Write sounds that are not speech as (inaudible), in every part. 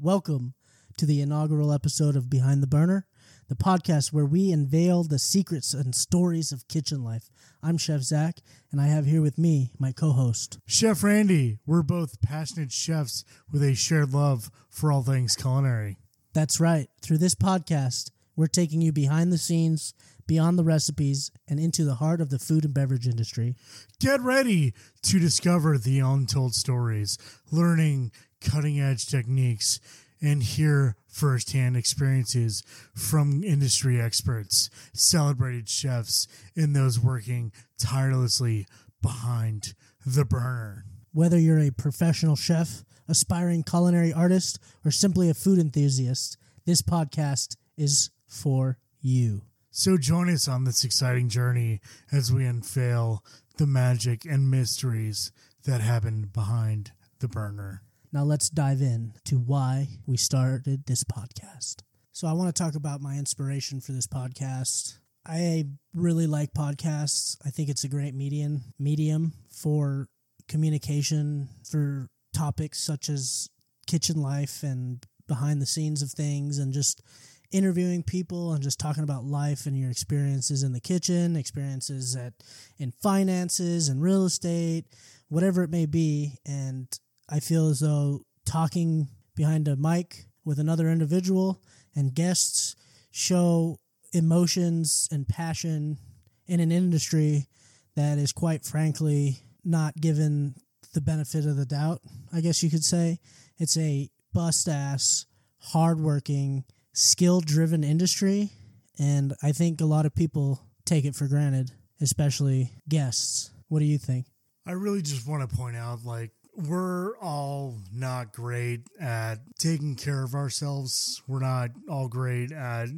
Welcome to the inaugural episode of Behind the Burner, the podcast where we unveil the secrets and stories of kitchen life. I'm Chef Zach, and I have here with me my co host. Chef Randy, we're both passionate chefs with a shared love for all things culinary. That's right. Through this podcast, we're taking you behind the scenes, beyond the recipes, and into the heart of the food and beverage industry. Get ready to discover the untold stories, learning cutting edge techniques, and hear firsthand experiences from industry experts, celebrated chefs, and those working tirelessly behind the burner. Whether you're a professional chef, aspiring culinary artist, or simply a food enthusiast, this podcast is for you. So join us on this exciting journey as we unveil the magic and mysteries that happen behind the burner. Now let's dive in to why we started this podcast. So I want to talk about my inspiration for this podcast. I really like podcasts. I think it's a great medium medium for communication for topics such as kitchen life and behind the scenes of things and just interviewing people and just talking about life and your experiences in the kitchen, experiences at in finances and real estate, whatever it may be. And I feel as though talking behind a mic with another individual and guests show emotions and passion in an industry that is quite frankly not given the benefit of the doubt, I guess you could say. It's a bust ass, hardworking, skill driven industry. And I think a lot of people take it for granted, especially guests. What do you think? I really just want to point out like we're all not great at taking care of ourselves. We're not all great at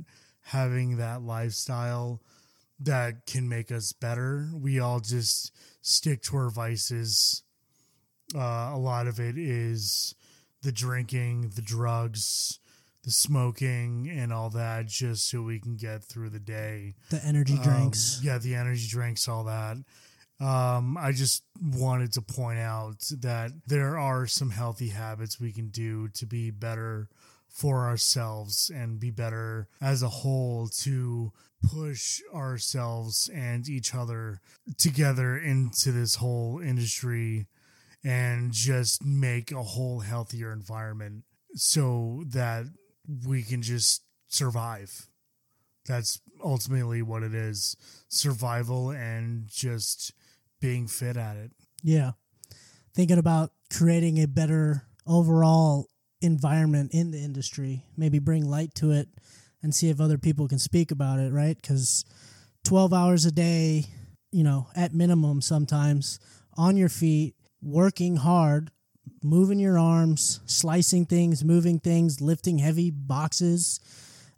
having that lifestyle that can make us better. We all just stick to our vices. Uh, a lot of it is the drinking, the drugs, the smoking, and all that, just so we can get through the day. The energy Um, drinks. yeah, the energy drinks, all that. Um, I just wanted to point out that there are some healthy habits we can do to be better for ourselves and be better as a whole to push ourselves and each other together into this whole industry and just make a whole healthier environment so that we can just survive. That's ultimately what it is survival and just being fit at it. Yeah. Thinking about creating a better overall environment in the industry, maybe bring light to it and see if other people can speak about it, right? Because 12 hours a day, you know, at minimum sometimes on your feet, working hard, moving your arms, slicing things, moving things, lifting heavy boxes.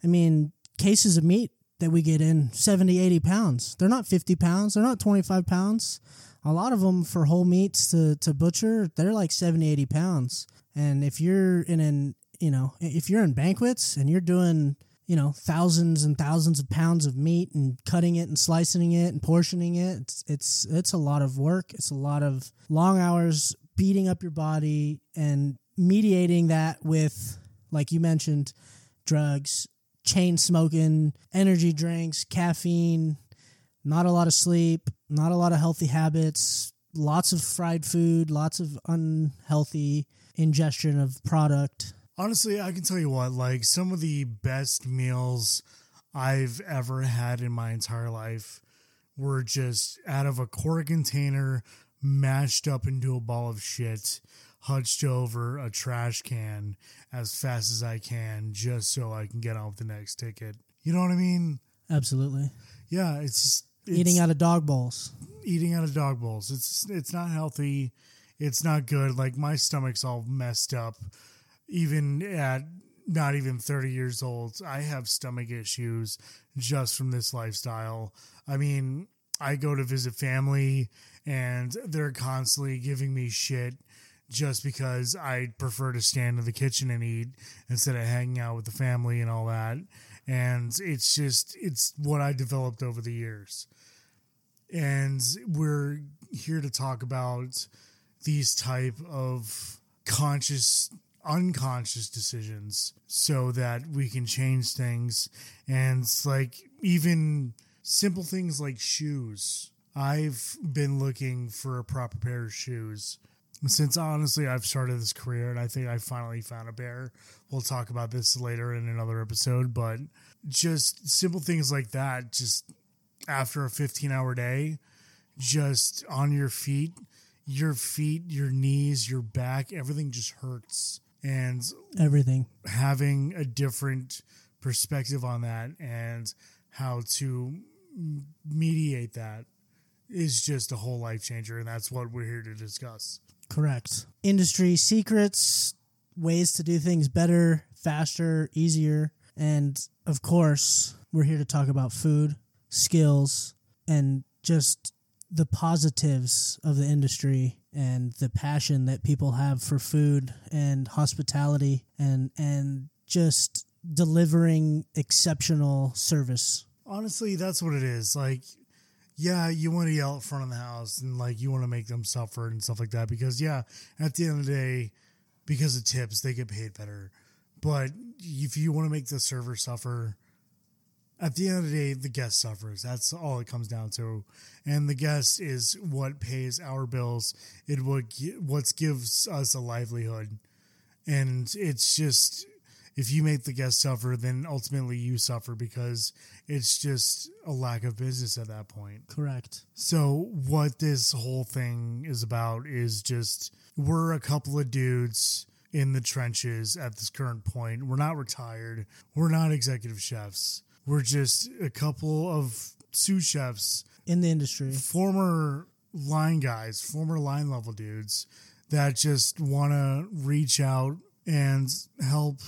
I mean, cases of meat that we get in 70, 80 pounds. They're not 50 pounds, they're not 25 pounds. A lot of them for whole meats to, to butcher, they're like 70, 80 pounds. And if you're in an, you know, if you're in banquets and you're doing, you know, thousands and thousands of pounds of meat and cutting it and slicing it and portioning it, it's it's it's a lot of work. It's a lot of long hours beating up your body and mediating that with, like you mentioned, drugs, chain smoking, energy drinks, caffeine, not a lot of sleep, not a lot of healthy habits, lots of fried food, lots of unhealthy ingestion of product. Honestly, I can tell you what, like some of the best meals I've ever had in my entire life were just out of a quart container, mashed up into a ball of shit, hunched over a trash can as fast as I can, just so I can get on with the next ticket. You know what I mean? Absolutely. Yeah, it's, it's Eating out of dog bowls. eating out of dog bowls. It's it's not healthy. It's not good. Like my stomach's all messed up. Even at not even 30 years old, I have stomach issues just from this lifestyle. I mean, I go to visit family and they're constantly giving me shit just because I prefer to stand in the kitchen and eat instead of hanging out with the family and all that. And it's just, it's what I developed over the years and we're here to talk about these type of conscious unconscious decisions so that we can change things. And it's like even simple things like shoes. I've been looking for a proper pair of shoes since honestly I've started this career and I think I finally found a bear. We'll talk about this later in another episode, but just simple things like that, just after a 15 hour day, just on your feet, your feet, your knees, your back, everything just hurts. And everything having a different perspective on that and how to mediate that is just a whole life changer. And that's what we're here to discuss. Correct. Industry secrets, ways to do things better, faster, easier. And of course, we're here to talk about food, skills, and just the positives of the industry and the passion that people have for food and hospitality and and just delivering exceptional service. Honestly, that's what it is. Like yeah, you want to yell out front of the house and like you want to make them suffer and stuff like that because yeah, at the end of the day, because of tips, they get paid better. But if you want to make the server suffer, at the end of the day, the guest suffers. That's all it comes down to, and the guest is what pays our bills. It what what gives us a livelihood, and it's just if you make the guest suffer, then ultimately you suffer because it's just a lack of business at that point. Correct. So, what this whole thing is about is just we're a couple of dudes in the trenches at this current point. We're not retired, we're not executive chefs. We're just a couple of sous chefs in the industry, former line guys, former line level dudes that just want to reach out and help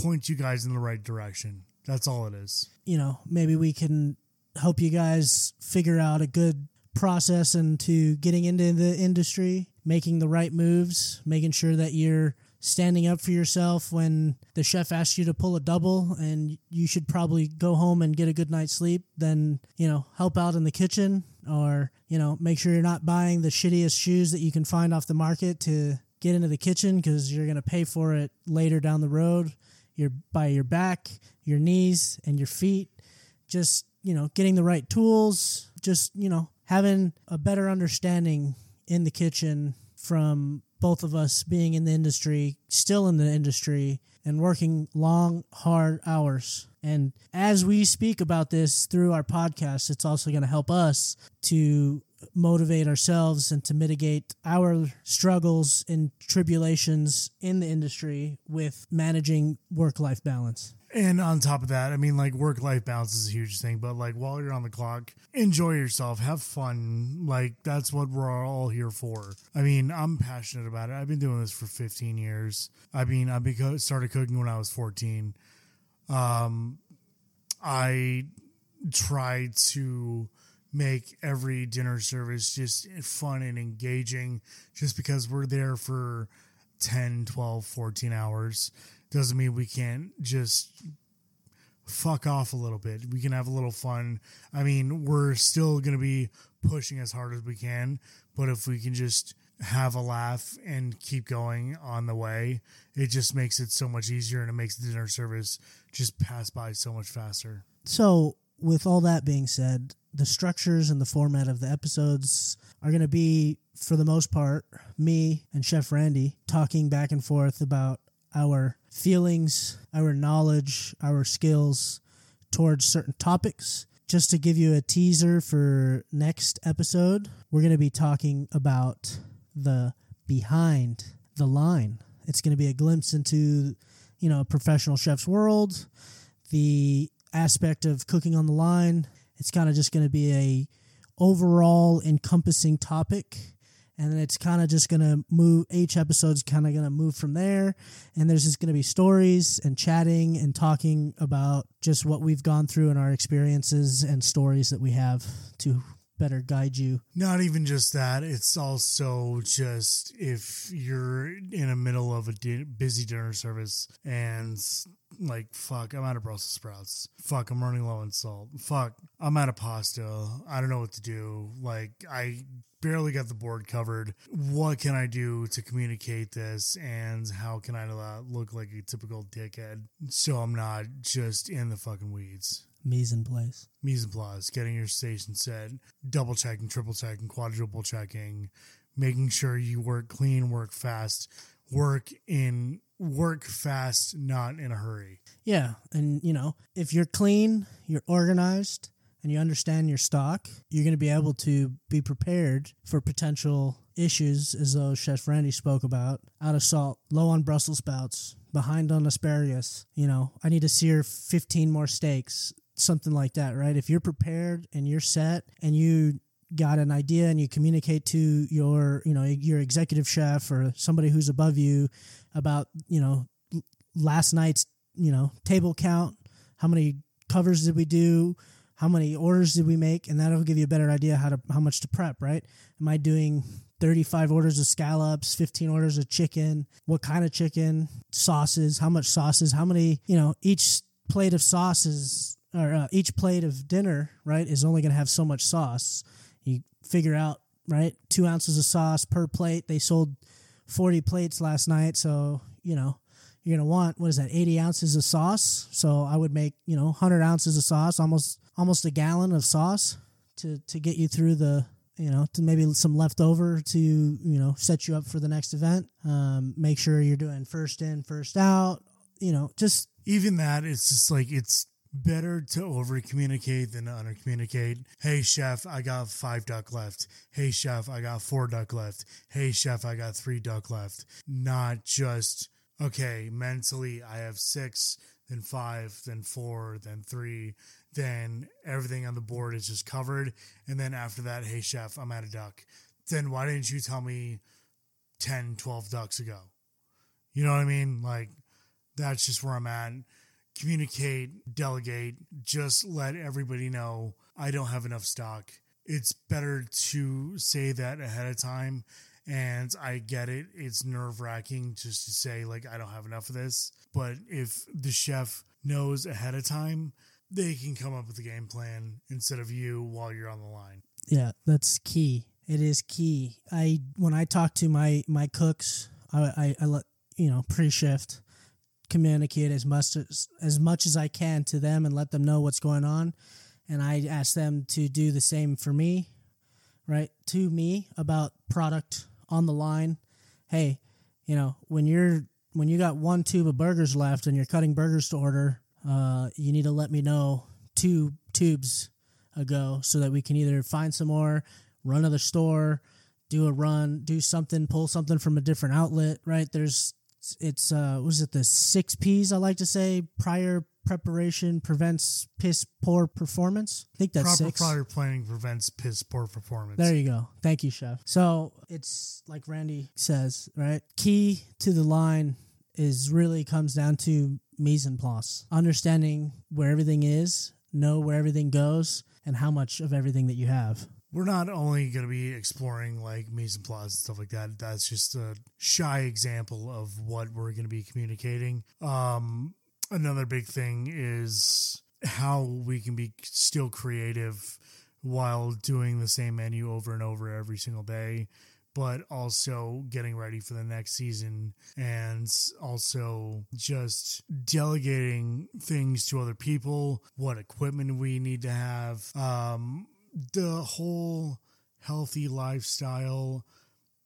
point you guys in the right direction. That's all it is. You know, maybe we can help you guys figure out a good process into getting into the industry, making the right moves, making sure that you're standing up for yourself when the chef asks you to pull a double and you should probably go home and get a good night's sleep, then, you know, help out in the kitchen or, you know, make sure you're not buying the shittiest shoes that you can find off the market to get into the kitchen because you're going to pay for it later down the road your by your back, your knees, and your feet. Just you know, getting the right tools. Just you know, having a better understanding in the kitchen from both of us being in the industry, still in the industry, and working long, hard hours. And as we speak about this through our podcast, it's also going to help us to motivate ourselves and to mitigate our struggles and tribulations in the industry with managing work life balance. And on top of that, I mean, like work life balance is a huge thing, but like while you're on the clock, enjoy yourself, have fun. Like that's what we're all here for. I mean, I'm passionate about it. I've been doing this for 15 years. I mean, I started cooking when I was 14. Um, I tried to make every dinner service just fun and engaging just because we're there for 10 12 14 hours. Doesn't mean we can't just fuck off a little bit. We can have a little fun. I mean we're still going to be pushing as hard as we can but if we can just have a laugh and keep going on the way it just makes it so much easier and it makes the dinner service just pass by so much faster. So with all that being said the structures and the format of the episodes are going to be, for the most part, me and Chef Randy talking back and forth about our feelings, our knowledge, our skills towards certain topics. Just to give you a teaser for next episode, we're going to be talking about the behind the line. It's going to be a glimpse into, you know, a professional chef's world, the aspect of cooking on the line, it's kind of just going to be a overall encompassing topic and then it's kind of just going to move each episode's kind of going to move from there. And there's just going to be stories and chatting and talking about just what we've gone through and our experiences and stories that we have to better guide you. Not even just that. It's also just if you're in the middle of a busy dinner service and like, fuck, I'm out of Brussels sprouts. Fuck, I'm running low on salt. Fuck, I'm out of pasta. I don't know what to do. Like, I barely got the board covered. What can I do to communicate this and how can I look like a typical dickhead so I'm not just in the fucking weeds? Mise en place. mise en place, getting your station set, double checking, triple checking, quadruple checking, making sure you work clean, work fast, work in work fast, not in a hurry. Yeah, and you know, if you're clean, you're organized, and you understand your stock, you're going to be able to be prepared for potential issues, as though Chef Randy spoke about. Out of salt, low on Brussels sprouts, behind on asparagus. You know, I need to sear 15 more steaks, something like that, right? If you're prepared and you're set and you got an idea and you communicate to your, you know, your executive chef or somebody who's above you about, you know, last night's, you know, table count, how many covers did we do? how many orders did we make and that'll give you a better idea how to how much to prep right am i doing 35 orders of scallops 15 orders of chicken what kind of chicken sauces how much sauces how many you know each plate of sauces or uh, each plate of dinner right is only going to have so much sauce. You figure out right two ounces of sauce per plate. They sold 40 plates last night so you know you're going to want what is that 80 ounces of sauce? So i would make you know 100 ounces of sauce almost almost a gallon of sauce to to get you through the you know to maybe some leftover to you know set you up for the next event. Um, make sure you're doing first in first out you know just even that it's just like it's better to over communicate than under communicate. Hey chef, I got five duck left. Hey chef, I got four duck left. Hey chef, I got three duck left. Not just okay, mentally I have six, then five, then four, then three, then everything on the board is just covered. And then after that, hey chef, I'm out of duck. Then why didn't you tell me 10, 12 ducks ago? You know what I mean? Like that's just where I'm at. Communicate, delegate, just let everybody know I don't have enough stock. It's better to say that ahead of time. And I get it. It's nerve wracking just to say, like, I don't have enough of this. But if the chef knows ahead of time, they can come up with a game plan instead of you while you're on the line. Yeah, that's key. It is key. I when I talk to my my cooks, I I, I let you know pre shift communicate as much as as much as I can to them and let them know what's going on, and I ask them to do the same for me, right to me about product on the line. Hey, you know when you're when you got one tube of burgers left and you're cutting burgers to order, uh, you need to let me know two tubes ago so that we can either find some more, run to the store, do a run, do something, pull something from a different outlet, right? There's it's uh was it the six P's I like to say prior preparation prevents piss poor performance. I think that's Proper six. prior planning prevents piss poor performance. There you go. Thank you, chef. So it's like Randy says, right? Key to the line is really comes down to mise en place, understanding where everything is, know where everything goes, and how much of everything that you have. We're not only going to be exploring like mise en place and stuff like that. That's just a shy example of what we're going to be communicating. Um, another big thing is how we can be still creative while doing the same menu over and over every single day but also getting ready for the next season and also just delegating things to other people, what equipment we need to have, um, the whole healthy lifestyle,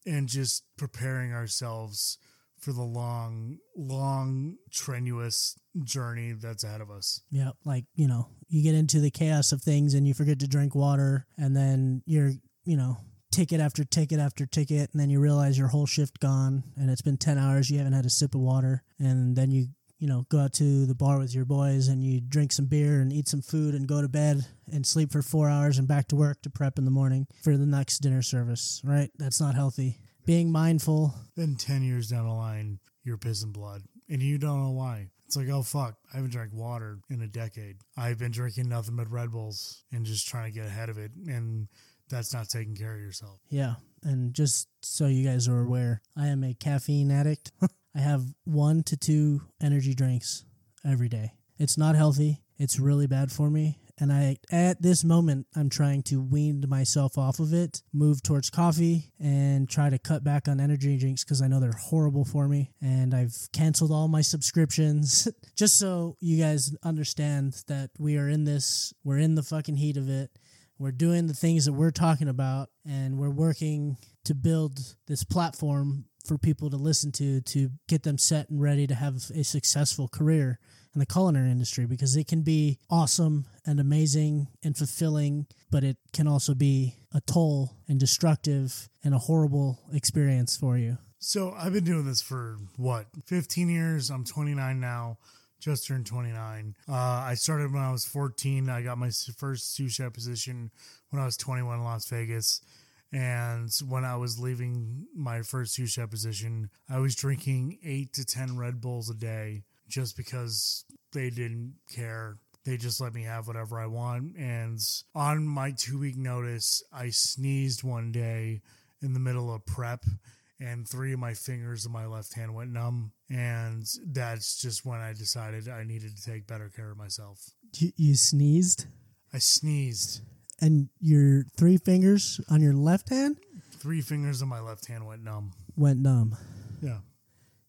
and just preparing ourselves for the long, long, strenuous journey that's ahead of us. Yeah, like, you know, you get into the chaos of things and you forget to drink water and then you're, you know, ticket after ticket after ticket and then you realize your whole shift gone and it's been 10 hours you haven't had a sip of water and then you you know go out to the bar with your boys and you drink some beer and eat some food and go to bed and sleep for 4 hours and back to work to prep in the morning for the next dinner service right that's not healthy being mindful Then 10 years down the line, you're pissing blood and you don't know why. It's like, oh fuck, I haven't drank water in a decade. I've been drinking nothing but Red Bulls and just trying to get ahead of it. And that's not taking care of yourself. Yeah. And just so you guys are aware, I am a caffeine addict. (laughs) I have one to two energy drinks every day. It's not healthy. It's really bad for me. And I, at this moment, I'm trying to wean myself off of it, move towards coffee, and try to cut back on energy drinks because I know they're horrible for me. And I've canceled all my subscriptions (laughs) just so you guys understand that we are in this, we're in the fucking heat of it. We're doing the things that we're talking about, and we're working to build this platform for people to listen to to get them set and ready to have a successful career in the culinary industry because it can be awesome and amazing and fulfilling, but it can also be a toll and destructive and a horrible experience for you. So I've been doing this for what, 15 years? I'm 29 now, just turned 29. Uh, I started when I was 14. I got my first sous chef position when I was 21 in Las Vegas. And when I was leaving my first sous chef position, I was drinking eight to 10 Red Bulls a day just because they didn't care. They just let me have whatever I want. And on my two week notice, I sneezed one day in the middle of prep and three of my fingers of my left hand went numb. And that's just when I decided I needed to take better care of myself. You, you sneezed? I sneezed. And your three fingers on your left hand? Three fingers of my left hand went numb. Went numb. Yeah.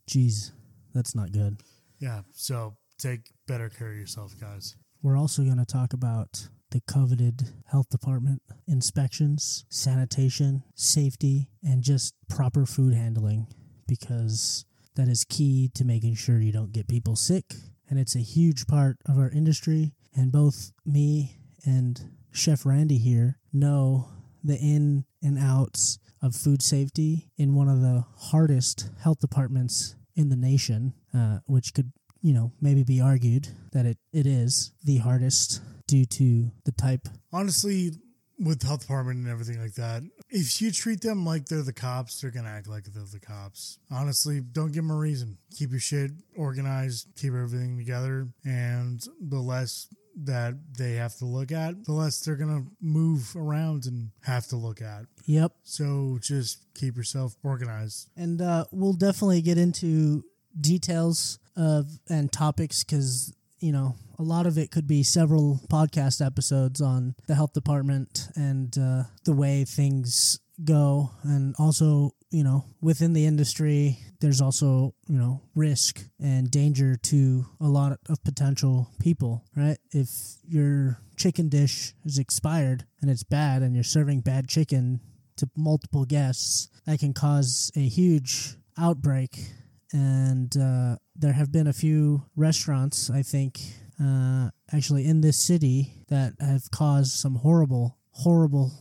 Jeez, that's not good. Yeah. So take better care of yourself, guys. We're also going to talk about the coveted health department inspections, sanitation, safety, and just proper food handling because that is key to making sure you don't get people sick. And it's a huge part of our industry. And both me and Chef Randy here know the in and outs of food safety in one of the hardest health departments in the nation, uh, which could, you know, maybe be argued that it, it is the hardest due to the type. Honestly, with health department and everything like that, if you treat them like they're the cops, they're gonna act like they're the cops. Honestly, don't give them a reason. Keep your shit organized, keep everything together, and the less that they have to look at, the less they're gonna move around and have to look at. Yep. So just keep yourself organized. And uh, we'll definitely get into details of and topics because you know a lot of it could be several podcast episodes on the health department and uh, the way things go and also you know within the industry there's also you know risk and danger to a lot of potential people right? If your chicken dish is expired and it's bad and you're serving bad chicken to multiple guests that can cause a huge outbreak. And uh, there have been a few restaurants i think uh, actually in this city that have caused some horrible horrible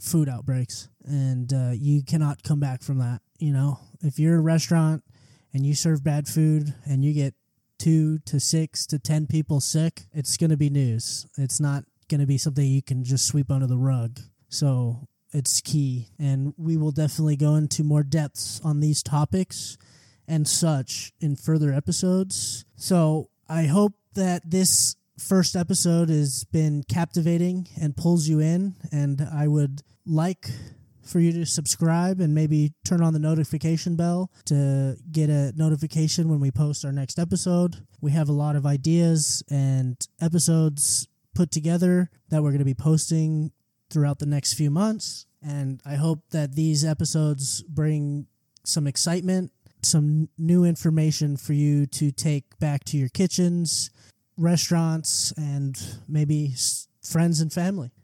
food outbreaks and uh, you cannot come back from that you know? If you're a restaurant and you serve bad food and you get two to six to ten people sick it's going to be news. It's not going to be something you can just sweep under the rug. So it's key. And we will definitely go into more depths on these topics and such in further episodes. So i hope that this first episode has been captivating and pulls you in. And I would like for you to subscribe and maybe turn on the notification bell to get a notification when we post our next episode. We have a lot of ideas and episodes put together that we're going to be posting throughout the next few months. And I hope that these episodes bring some excitement, some new information for you to take back to your kitchens, restaurants, and maybe friends and family.